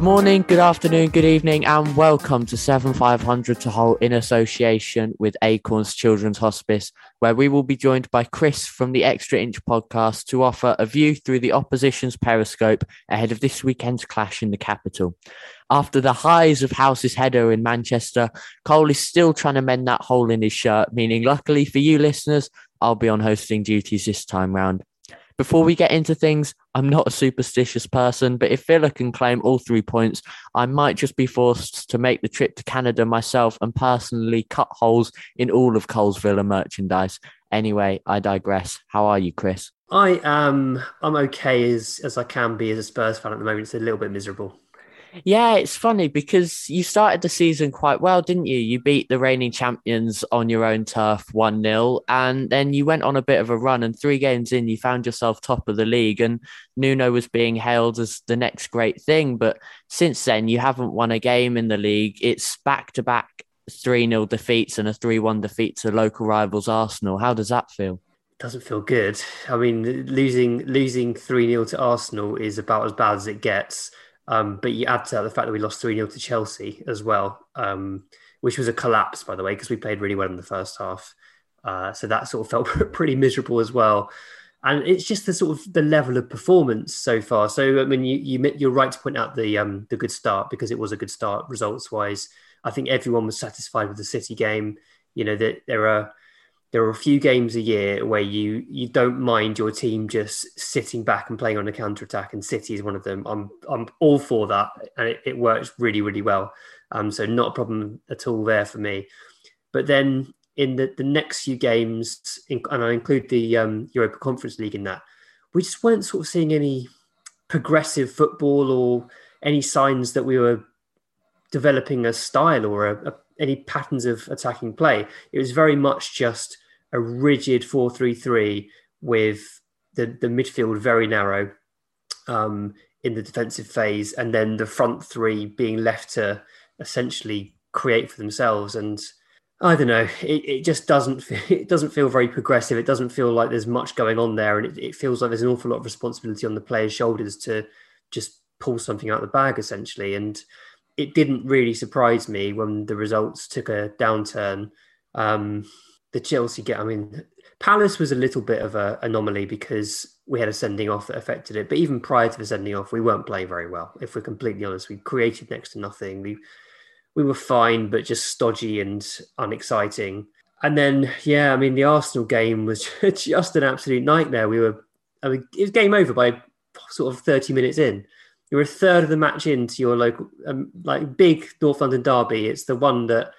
Good morning, good afternoon, good evening, and welcome to 7500 to Holte in association with Acorns Children's Hospice, where we will be joined by Chris from the Extra Inch podcast to offer a view through the opposition's periscope ahead of this weekend's clash in the capital. After the highs of Hause's header in Manchester, Cole is still trying to mend that hole in his shirt, meaning, luckily for you listeners, I'll be on hosting duties this time round. Before we get into things, I'm not a superstitious person, but if Villa can claim all three points, I might just be forced to make the trip to Canada myself and personally cut holes in all of Cole's Villa merchandise. Anyway, I digress. How are you, Chris? I am. I'm okay as as I can be as a Spurs fan at the moment. It's a little bit miserable. Yeah, it's funny because you started the season quite well, didn't you? You beat the reigning champions on your own turf 1 0, and then you went on a bit of a run. And three games in, you found yourself top of the league, and Nuno was being hailed as the next great thing. But since then, you haven't won a game in the league. It's back to back 3 0 defeats and a 3 1 defeat to local rivals Arsenal. How does that feel? Doesn't feel good. I mean, losing losing 3 0 to Arsenal is about as bad as it gets. Um, but you add to that the fact that we lost 3 0 to Chelsea as well, um, which was a collapse, by the way, because we played really well in the first half. Uh, so that sort of felt pretty miserable as well. And it's just the sort of the level of performance so far. So I mean, you, you you're right to point out the um, the good start because it was a good start results wise. I think everyone was satisfied with the City game. You know that there are there are a few games a year where you you don't mind your team just sitting back and playing on a counter attack, and City is one of them. I'm I'm all for that, and it, it works really really well. Um, so not a problem at all there for me. But then in the, the next few games, in, and I include the um, Europa Conference League in that, we just weren't sort of seeing any progressive football or any signs that we were developing a style or a, a, any patterns of attacking play. It was very much just a rigid 4-3-3 with the, the midfield very narrow um, in the defensive phase, and then the front three being left to essentially create for themselves. And I don't know, it, it just doesn't feel, it doesn't feel very progressive. It doesn't feel like there's much going on there, and it, it feels like there's an awful lot of responsibility on the players' shoulders to just pull something out of the bag, essentially. And it didn't really surprise me when the results took a downturn. Um, the Chelsea get, I mean, Palace was a little bit of an anomaly because we had a sending off that affected it. But even prior to the sending off, we weren't playing very well. If we're completely honest, we created next to nothing. We we were fine, but just stodgy and unexciting. And then, yeah, I mean, the Arsenal game was just an absolute nightmare. We were, I mean, it was game over by sort of thirty minutes in. You're a third of the match into your local, um, like big North London derby. It's the one that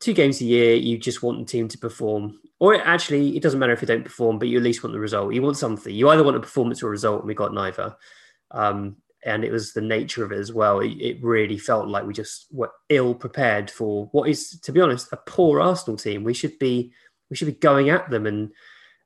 two games a year, you just want the team to perform. Or actually, it doesn't matter if you don't perform, but you at least want the result. You want something. You either want a performance or a result, and we got neither. Um, and it was the nature of it as well. It, it, really felt like we just were ill prepared for what is, to be honest, a poor Arsenal team. We should be we should be going at them and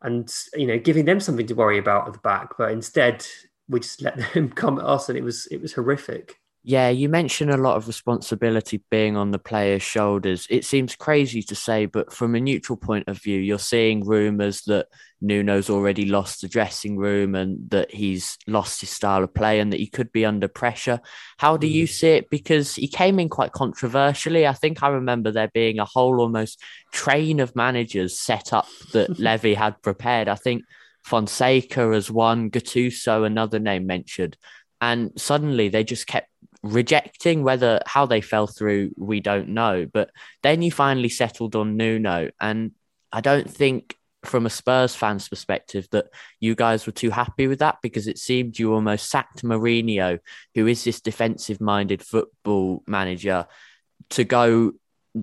and you know giving them something to worry about at the back. But instead, we just let them come at us, and it was it was horrific. Yeah, you mentioned a lot of responsibility being on the players' shoulders. It seems crazy to say, but from a neutral point of view, you're seeing rumours that Nuno's already lost the dressing room and that he's lost his style of play and that he could be under pressure. How do you mm. see it? Because he came in quite controversially. I think I remember there being a whole almost train of managers set up that Levy had prepared. I think Fonseca as one, Gattuso, another name mentioned. And suddenly they just kept rejecting whether how they fell through we don't know but then you finally settled on nuno and i don't think from a Spurs fan's perspective that you guys were too happy with that because it seemed you almost sacked Mourinho, who is this defensive minded football manager, to go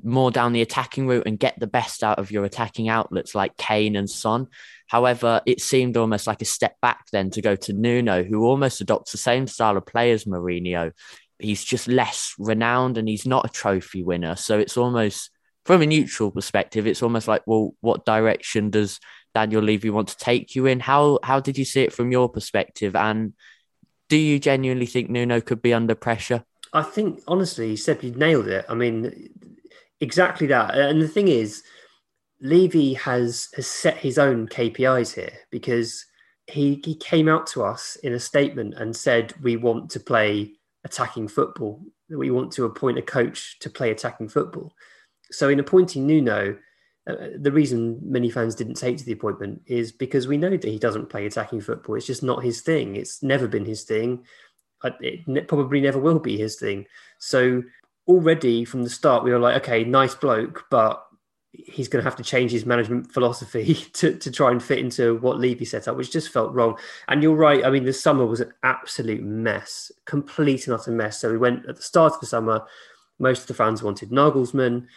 more down the attacking route and get the best out of your attacking outlets like Kane and Son. However, it seemed almost like a step back then to go to Nuno, who almost adopts the same style of play as Mourinho. He's just less renowned and he's not a trophy winner. So it's almost, from a neutral perspective, it's almost like, well, what direction does Daniel Levy want to take you in? How how did you see it from your perspective? And do you genuinely think Nuno could be under pressure? I think honestly, Seb, you nailed it. I mean, exactly that. And the thing is, Levy has has set his own KPIs here because he he came out to us in a statement and said we want to play attacking football. We want to appoint a coach to play attacking football. So in appointing Nuno, uh, the reason many fans didn't take to the appointment is because we know that he doesn't play attacking football. It's just not his thing. It's never been his thing. It probably never will be his thing. So already from the start, we were like, okay, nice bloke, but he's going to have to change his management philosophy to, to try and fit into what Levy set up, which just felt wrong. And you're right. I mean, the summer was an absolute mess, complete and utter mess. So we went at the start of the summer. Most of the fans wanted Nagelsmann.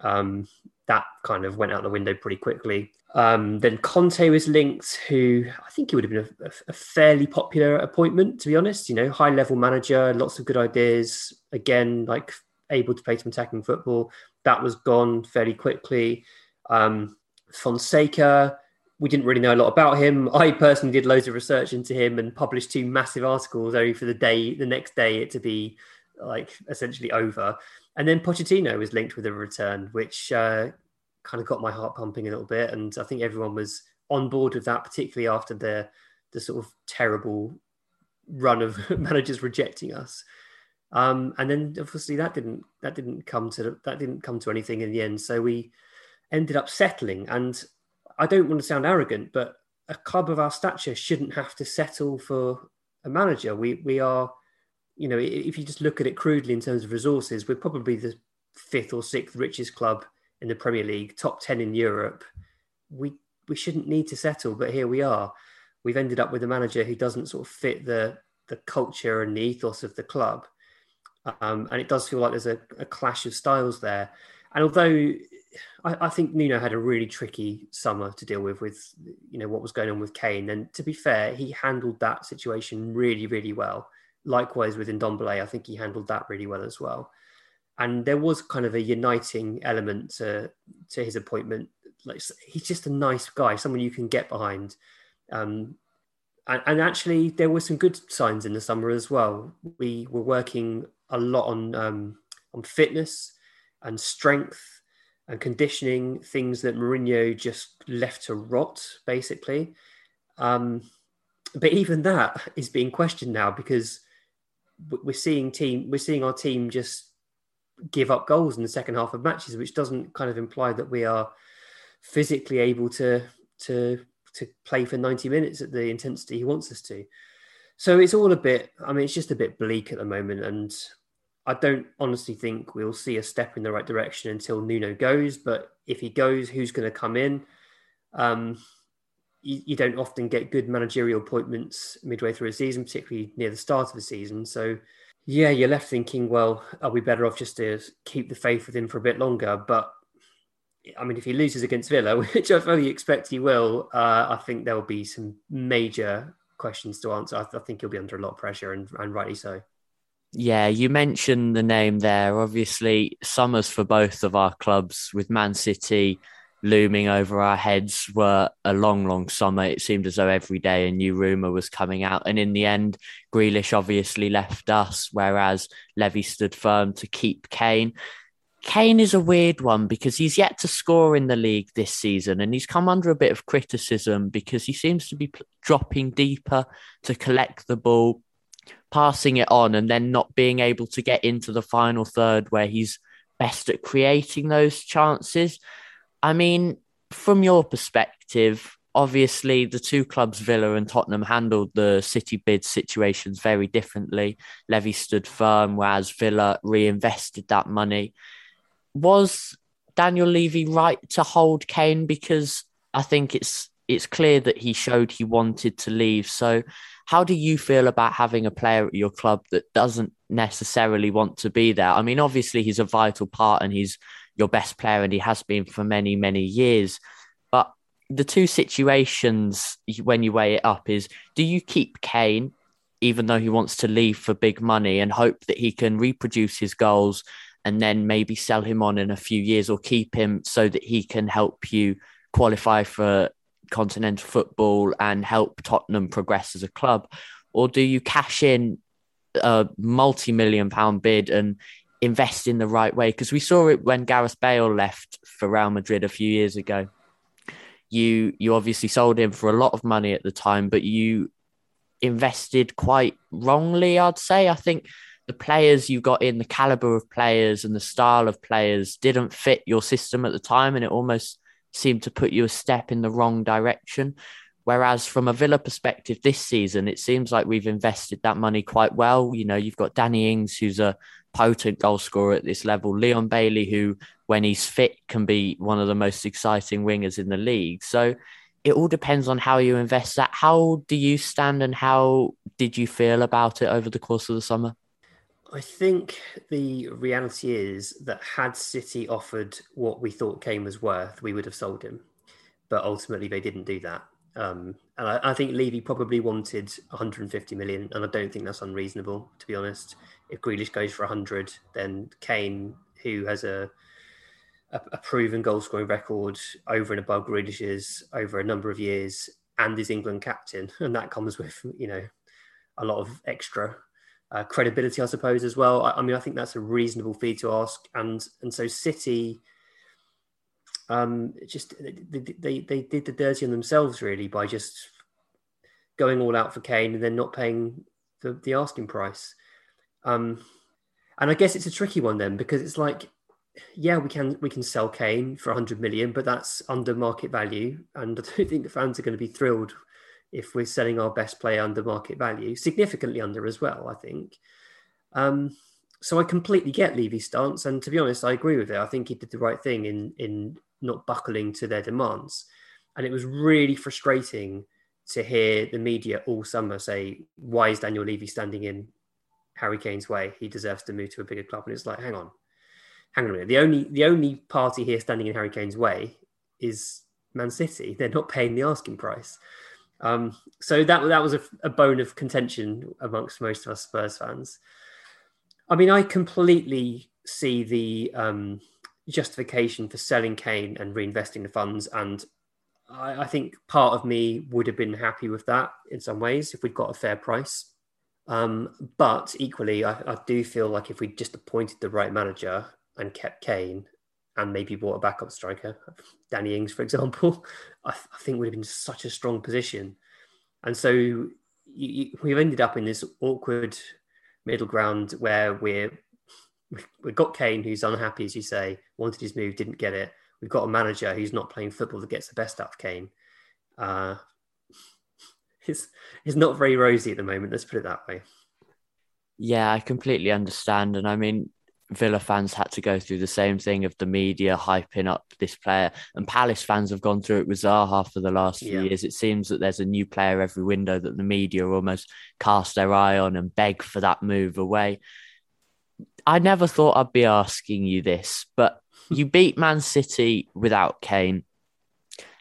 Um, that kind of went out the window pretty quickly. Um, then Conte was linked, who I think he would have been a, a, fairly popular appointment, to be honest. You know, high level manager, lots of good ideas. Again, like able to play some attacking football. That was gone fairly quickly. Um, Fonseca, we didn't really know a lot about him. I personally did loads of research into him and published two massive articles only for the day, the next day, it to be like essentially over. And then Pochettino was linked with a return, which uh, kind of got my heart pumping a little bit. And I think everyone was on board with that, particularly after the the sort of terrible run of managers rejecting us. Um, and then obviously that didn't that didn't come to that didn't come to anything in the end. So we ended up settling. And I don't want to sound arrogant, but a club of our stature shouldn't have to settle for a manager. We we are, you know, if you just look at it crudely in terms of resources, we're probably the fifth or sixth richest club in the Premier League, top ten in Europe. We we shouldn't need to settle, but here we are. We've ended up with a manager who doesn't sort of fit the the culture and the ethos of the club. Um, and it does feel like there's a, a, clash of styles there. And although I, I, think Nuno had a really tricky summer to deal with, with you know what was going on with Kane, and to be fair, he handled that situation really, really well. Likewise with Ndombele, I think he handled that really well as well. And there was kind of a uniting element to to his appointment. Like he's just a nice guy, someone you can get behind. Um, and, and actually, there were some good signs in the summer as well. We were working a lot on um, on fitness and strength and conditioning, things that Mourinho just left to rot, basically. Um, but even that is being questioned now because we're seeing team we're seeing our team just give up goals in the second half of matches, which doesn't kind of imply that we are physically able to to to play for 90 minutes at the intensity he wants us to. So it's all a bit, I mean, it's just a bit bleak at the moment. And I don't honestly think we'll see a step in the right direction until Nuno goes. But if he goes, who's going to come in? Um, you, you, don't often get good managerial appointments midway through a season, particularly near the start of the season. So, yeah, you're left thinking, well, are we better off just to keep the faith with him for a bit longer? But I mean, if he loses against Villa, which I fully expect he will, uh, I think there will be some major questions to answer. I, th- I think he'll be under a lot of pressure, and, and rightly so. Yeah, you mentioned the name there. Obviously, summers for both of our clubs with Man City looming over our heads were a long, long summer. It seemed as though every day a new rumour was coming out. And in the end, Grealish obviously left us, whereas Levy stood firm to keep Kane. Kane is a weird one because he's yet to score in the league this season and he's come under a bit of criticism because he seems to be dropping deeper to collect the ball, passing it on and then not being able to get into the final third where he's best at creating those chances. I mean, from your perspective, obviously the two clubs, Villa and Tottenham, handled the City bid situations very differently. Levy stood firm, whereas Villa reinvested that money. Was Daniel Levy right to hold Kane because I think it's it's clear that he showed he wanted to leave. So, how do you feel about having a player at your club that doesn't necessarily want to be there? I mean, obviously he's a vital part and he's your best player and he has been for many many years. But the two situations when you weigh it up is do you keep Kane even though he wants to leave for big money and hope that he can reproduce his goals and then maybe sell him on in a few years or keep him so that he can help you qualify for continental football and help Tottenham progress as a club? Or do you cash in a multi million pound bid and invest in the right way? Because we saw it when Gareth Bale left for Real Madrid a few years ago. You you obviously sold him for a lot of money at the time, but you invested quite wrongly, I'd say. I think the players you got in, the caliber of players and the style of players didn't fit your system at the time, and it almost seemed to put you a step in the wrong direction. Whereas from a Villa perspective this season, it seems like we've invested that money quite well. You know, you've got Danny Ings, who's a potent goal scorer at this level, Leon Bailey, who, when he's fit, can be one of the most exciting wingers in the league. So it all depends on how you invest that. How do you stand and how did you feel about it over the course of the summer? I think the reality is that had City offered what we thought Kane was worth, we would have sold him. But ultimately, they didn't do that. Um, and I, I, think Levy probably wanted 150 million, and I don't think that's unreasonable, to be honest. If Grealish goes for 100, then Kane, who has a a, a proven goal scoring record over and above Grealish's over a number of years, and is England captain, and that comes with you know a lot of extra uh, credibility, I suppose, as well. I, I, mean, I think that's a reasonable fee to ask, and and so City, um, just they, they they did the dirty on themselves really by just going all out for Kane and then not paying the, the asking price. Um, and I guess it's a tricky one then because it's like, yeah, we can we can sell Kane for 100 million, but that's under market value, and I don't think the fans are going to be thrilled if we're selling our best player under market value, significantly under as well, I think. Um, so I completely get Levy's stance, and to be honest, I agree with it. I think he did the right thing in in not buckling to their demands, and it was really frustrating to hear the media all summer say, "Why is Daniel Levy standing in Harry Kane's way? He deserves to move to a bigger club." And it's like, hang on, hang on a minute. The only the only party here standing in Harry Kane's way is Man City. They're not paying the asking price. Um, so that that was a, a, bone of contention amongst most of us Spurs fans. I mean, I completely see the um, justification for selling Kane and reinvesting the funds, and I, I, think part of me would have been happy with that in some ways if we'd got a fair price. Um, but equally, I, I do feel like if we just appointed the right manager and kept Kane and maybe bought a backup striker, Danny Ings, for example, I, th- I think would have been such a strong position. And so you, you, we've ended up in this awkward middle ground where we're we've got Kane who's unhappy, as you say, wanted his move, didn't get it. We've got a manager who's not playing football that gets the best out of Kane. Uh, it's it's not very rosy at the moment. Let's put it that way. Yeah, I completely understand, and I mean, Villa fans had to go through the same thing of the media hyping up this player, and Palace fans have gone through it with Zaha for the last few yeah. years. It seems that there's a new player every window that the media almost cast their eye on and beg for that move away. I never thought I'd be asking you this, but you beat Man City without Kane,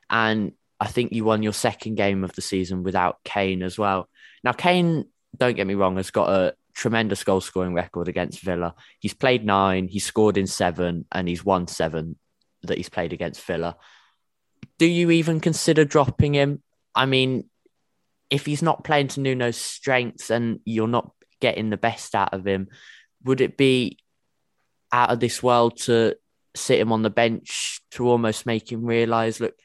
and I think you won your second game of the season without Kane as well. Now, Kane, don't get me wrong, has got a tremendous goal scoring record against Villa. He's played nine, he's scored in seven, and he's won seven that he's played against Villa. Do you even consider dropping him? I mean, if he's not playing to Nuno's strengths and you're not getting the best out of him, would it be out of this world to sit him on the bench to almost make him realize, look,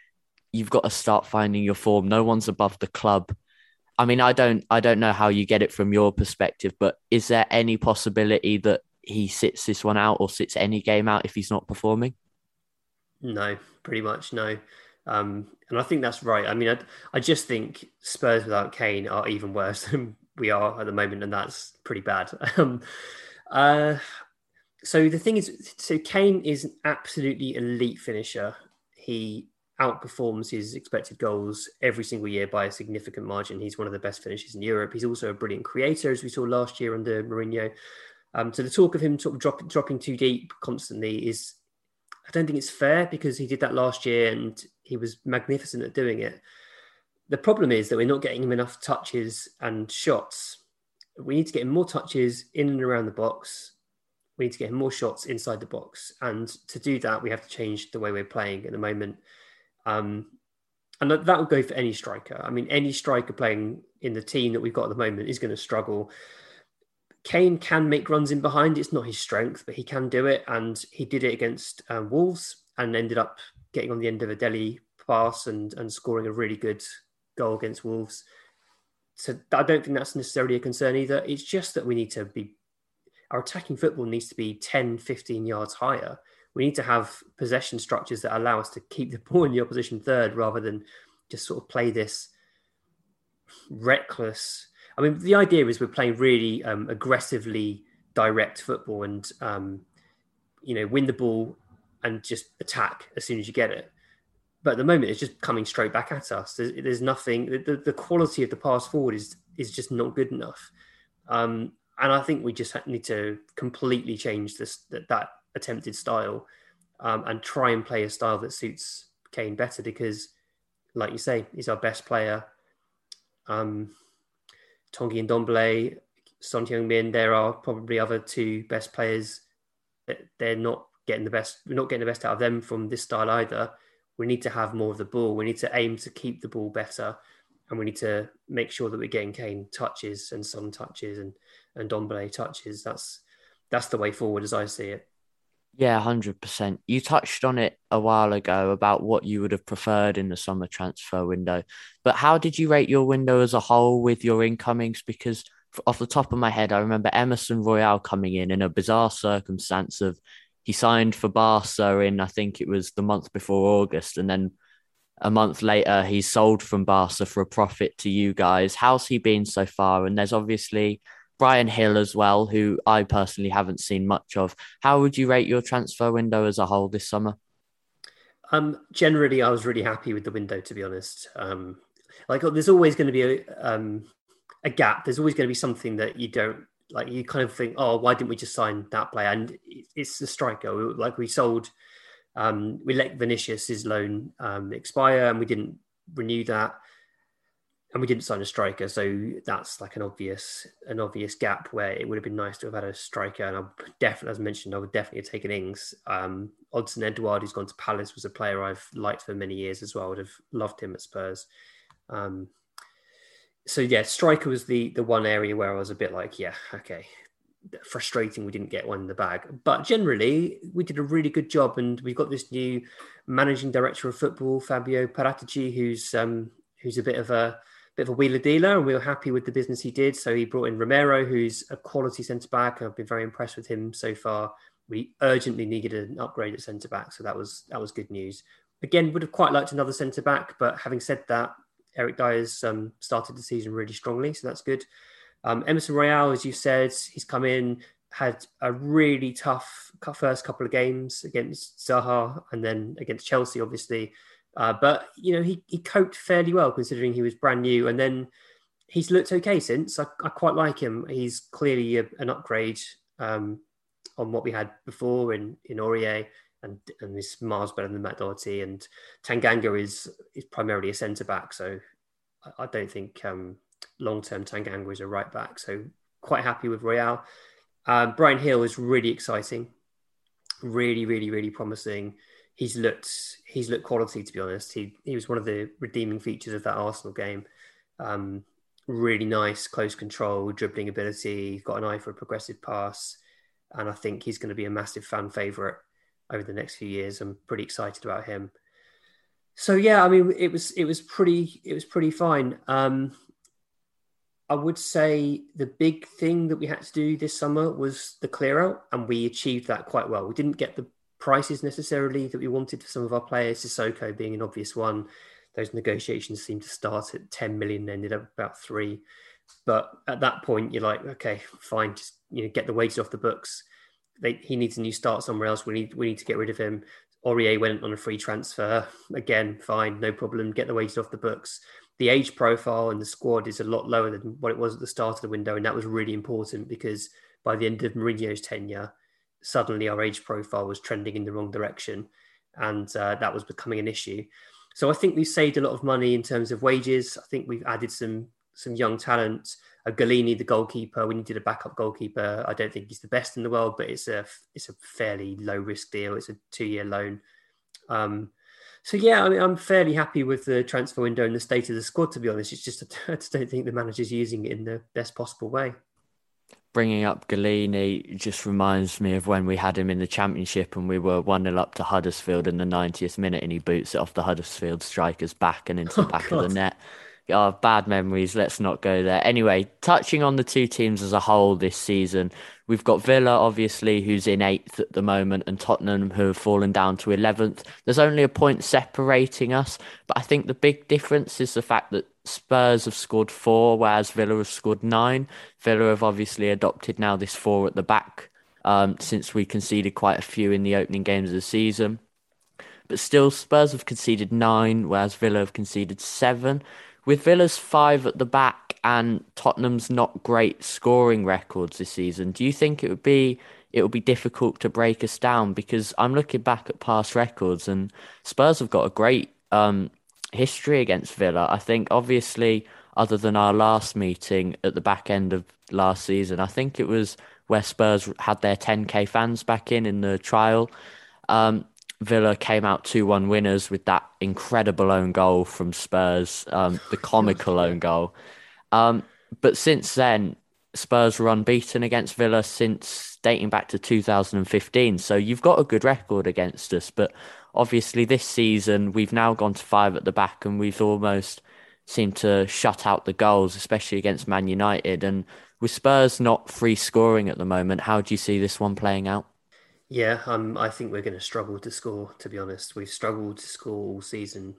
you've got to start finding your form. No one's above the club. I mean, I don't, I don't know how you get it from your perspective, but is there any possibility that he sits this one out or sits any game out if he's not performing? No, pretty much no. Um, and I think that's right. I mean, I, I just think Spurs without Kane are even worse than we are at the moment, and that's pretty bad. Um, uh, so the thing is, so Kane is an absolutely elite finisher. He outperforms his expected goals every single year by a significant margin. He's one of the best finishers in Europe. He's also a brilliant creator, as we saw last year under Mourinho. Um, so the talk of him sort of drop, dropping too deep constantly is, I don't think it's fair because he did that last year and he was magnificent at doing it. The problem is that we're not getting him enough touches and shots. We need to get him more touches in and around the box. We need to get him more shots inside the box. And to do that, we have to change the way we're playing at the moment. Um, and that, that would go for any striker. I mean, any striker playing in the team that we've got at the moment is going to struggle. Kane can make runs in behind. It's not his strength, but he can do it. And he did it against um, Wolves and ended up getting on the end of a Dele pass and, and scoring a really good goal against Wolves. So I don't think that's necessarily a concern either. It's just that we need to be, our attacking football needs to be 10, 15 yards higher we need to have possession structures that allow us to keep the ball in the opposition third rather than just sort of play this reckless. I mean, the idea is we're playing really um, aggressively direct football and, um, you know, win the ball and just attack as soon as you get it. But at the moment, it's just coming straight back at us. There's, there's nothing. The, the, quality of the pass forward is is just not good enough. Um, and I think we just need to completely change this that, that attempted style um, and try and play a style that suits Kane better because, like you say, he's our best player. Um, Tanguy and Ndombele, Son Heung-min, there are probably other two best players. They're not getting the best. We're not getting the best out of them from this style either. We need to have more of the ball. We need to aim to keep the ball better, and we need to make sure that we're getting Kane touches and Son touches and and Ndombele touches. That's that's the way forward as I see it. Yeah, hundred percent. You touched on it a while ago about what you would have preferred in the summer transfer window, but how did you rate your window as a whole with your incomings? Because off the top of my head, I remember Emerson Royal coming in in a bizarre circumstance of he signed for Barca in I think it was the month before August, and then a month later he sold from Barca for a profit to you guys. How's he been so far? And there's obviously Bryan Gil as well, who I personally haven't seen much of. How would you rate your transfer window as a whole this summer? Um, generally, I was really happy with the window, to be honest. Um, like, there's always going to be a, um, a gap. There's always going to be something that you don't like. You kind of think, oh, why didn't we just sign that player? And it's the striker. Like we sold, um, we let Vinicius loan um, expire, and we didn't renew that and we didn't sign a striker, so that's like an obvious an obvious gap where it would have been nice to have had a striker. And I definitely, as mentioned, I would definitely have taken Ings. Um, Odsonne Edouard, who's gone to Palace, was a player I've liked for many years as well. I would have loved him at Spurs. Um, so yeah, striker was the the one area where I was a bit like, yeah, okay, frustrating we didn't get one in the bag. But generally, we did a really good job, and we've got this new managing director of football, Fabio Paratici, who's um, who's a bit of a bit of a wheeler dealer, and we were happy with the business he did. So he brought in Romero, who's a quality centre back. I've been very impressed with him so far. We urgently needed an upgrade at centre back, so that was that was good news. Again, would have quite liked another centre back, but having said that, Eric Dier's um, started the season really strongly, so that's good. Um, Emerson Royal, as you said, he's come in, had a really tough first couple of games against Zaha and then against Chelsea, obviously. Uh, but you know, he he coped fairly well considering he was brand new, and then he's looked okay since. I, I quite like him. He's clearly a, an upgrade um, on what we had before in in Aurier, and and is miles better than Matt Doherty. And Tanganga is is primarily a centre back, so I, don't think um, long term Tanganga is a right back. So quite happy with Royal. Um, Bryan Gil is really exciting, really, really, really promising he's looked he's looked quality to be honest. He he was one of the redeeming features of that Arsenal game. Um, really nice close control, dribbling ability. Got an eye for a progressive pass, and I think he's going to be a massive fan favorite over the next few years. I'm pretty excited about him. So yeah, I mean, it was it was pretty it was pretty fine. Um, I would say the big thing that we had to do this summer was the clear out, and we achieved that quite well. We didn't get the prices necessarily that we wanted for some of our players, Sissoko being an obvious one. Those negotiations seemed to start at 10 million, ended up about three. But at that point, you're like, okay, fine, just you know, get the wages off the books. they, he needs a new start somewhere else. We need we need to get rid of him. Aurier went on a free transfer again. Fine, no problem. Get the wages off the books. The age profile and the squad is a lot lower than what it was at the start of the window, and that was really important because by the end of Mourinho's tenure, suddenly our age profile was trending in the wrong direction, and uh, that was becoming an issue. So I think we've saved a lot of money in terms of wages. I think we've added some some young talent. A Gollini, the goalkeeper, we needed a backup goalkeeper. I don't think he's the best in the world, but it's a it's a fairly low risk deal. It's a two year loan. Um, so yeah, I mean, I'm fairly happy with the transfer window and the state of the squad. To be honest, it's just I just don't think the manager's using it in the best possible way bringing up Gollini just reminds me of when we had him in the championship and we were 1 0 up to Huddersfield in the 90th minute and he boots it off the Huddersfield striker's back and into oh, the back God. of the net. Oh, bad memories. Let's not go there. Anyway, touching on the two teams as a whole this season, we've got Villa, obviously, who's in eighth at the moment, and Tottenham, who have fallen down to 11th. There's only a point separating us, but I think the big difference is the fact that Spurs have scored four, whereas Villa have scored nine. Villa have obviously adopted now this four at the back um, since we conceded quite a few in the opening games of the season. But still, Spurs have conceded nine, whereas Villa have conceded seven. With Villa's five at the back and Tottenham's not great scoring records this season, do you think it would be it would be difficult to break us down? Because I'm looking back at past records and Spurs have got a great um, history against Villa. I think obviously, other than our last meeting at the back end of last season, I think it was where Spurs had their 10k fans back in in the trial. Um, Villa came out 2 1 winners with that incredible own goal from Spurs, um, the comical own goal. Um, but since then, Spurs were unbeaten against Villa since dating back to 2015. So you've got a good record against us. But obviously, this season, we've now gone to five at the back and we've almost seemed to shut out the goals, especially against Man United. And with Spurs not free scoring at the moment, how do you see this one playing out? Yeah, um, I think we're going to struggle to score. To be honest, we've struggled to score all season,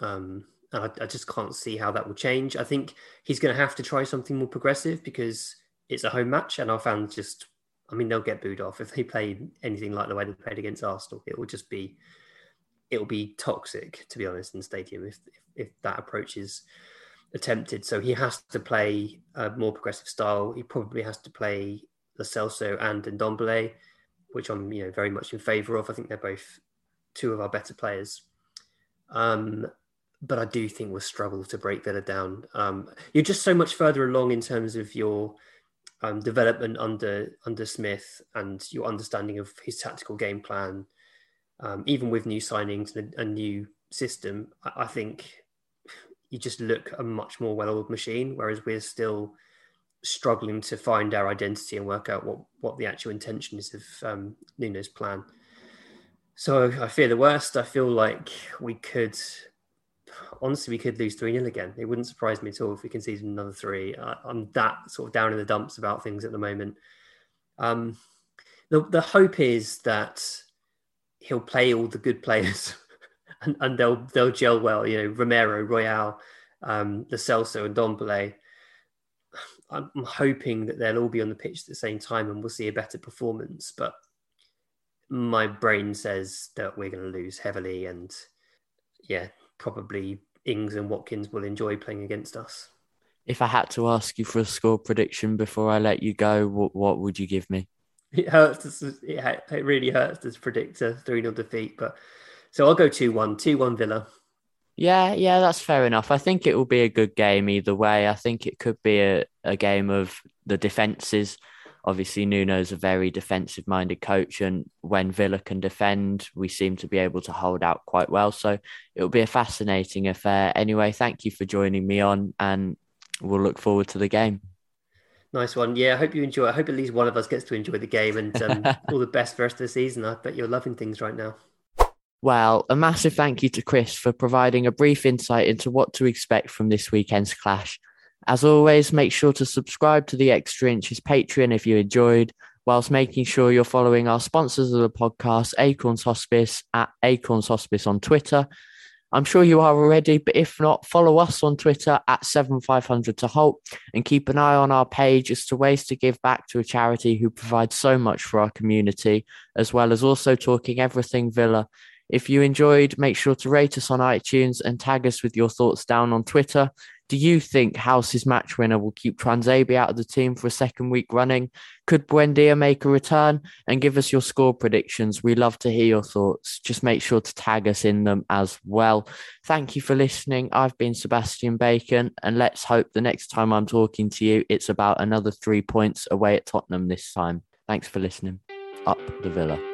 um, I, I, just can't see how that will change. I think he's going to have to try something more progressive because it's a home match, and our fans just, I mean, they'll get booed off if they play anything like the way they played against Arsenal. It will just be, it will be toxic, to be honest, in the stadium if if, if that approach is attempted. So he has to play a more progressive style. He probably has to play Lo Celso and Ndombele which I'm you know very much in favour of. I think they're both two of our better players. Um, but I do think we'll struggle to break Villa down. Um, you're just so much further along in terms of your um, development under under Smith and your understanding of his tactical game plan. Um, even with new signings and a, a new system, I, I, think you just look a much more well-oiled machine. Whereas we're still struggling to find our identity and work out what, what the actual intention is of um, Nuno's plan. So I fear the worst. I feel like we could, honestly, we could lose 3 0 again. It wouldn't surprise me at all if we concede another three. I, am that sort of down in the dumps about things at the moment. Um, the, the hope is that he'll play all the good players and, and they'll they'll gel well. You know, Romero, Royal, um, Lo Celso, and Ndombele I'm hoping that they'll all be on the pitch at the same time and we'll see a better performance. But my brain says that we're going to lose heavily, and yeah, probably Ings and Watkins will enjoy playing against us. If I had to ask you for a score prediction before I let you go, what, what would you give me? It hurts. To, it really hurts to predict a 3 0 defeat. But so I'll go 2 1, 2 1 Villa. Yeah, yeah, that's fair enough. I think it will be a good game either way. I think it could be a, a game of the defences. Obviously, Nuno's a very defensive minded coach, and when Villa can defend, we seem to be able to hold out quite well. So it'll be a fascinating affair. Anyway, thank you for joining me on, and we'll look forward to the game. Nice one. Yeah, I hope you enjoy. I hope at least one of us gets to enjoy the game, and um, all the best for the rest of the season. I bet you're loving things right now. Well, a massive thank you to Chris for providing a brief insight into what to expect from this weekend's clash. As always, make sure to subscribe to the Extra Inches Patreon if you enjoyed, whilst making sure you're following our sponsors of the podcast, Acorns Hospice, at Acorns Hospice on Twitter. I'm sure you are already, but if not, follow us on Twitter at 7500 to Holte and keep an eye on our page as to ways to give back to a charity who provides so much for our community, as well as also talking everything Villa. If you enjoyed, make sure to rate us on iTunes and tag us with your thoughts down on Twitter. Do you think Hause's match winner will keep Tuanzebe out of the team for a second week running? Could Buendia make a return? And give us your score predictions. We love to hear your thoughts. Just make sure to tag us in them as well. Thank you for listening. I've been Sebastian Bacon, and let's hope the next time I'm talking to you, it's about another three points away at Tottenham this time. Thanks for listening. Up the Villa.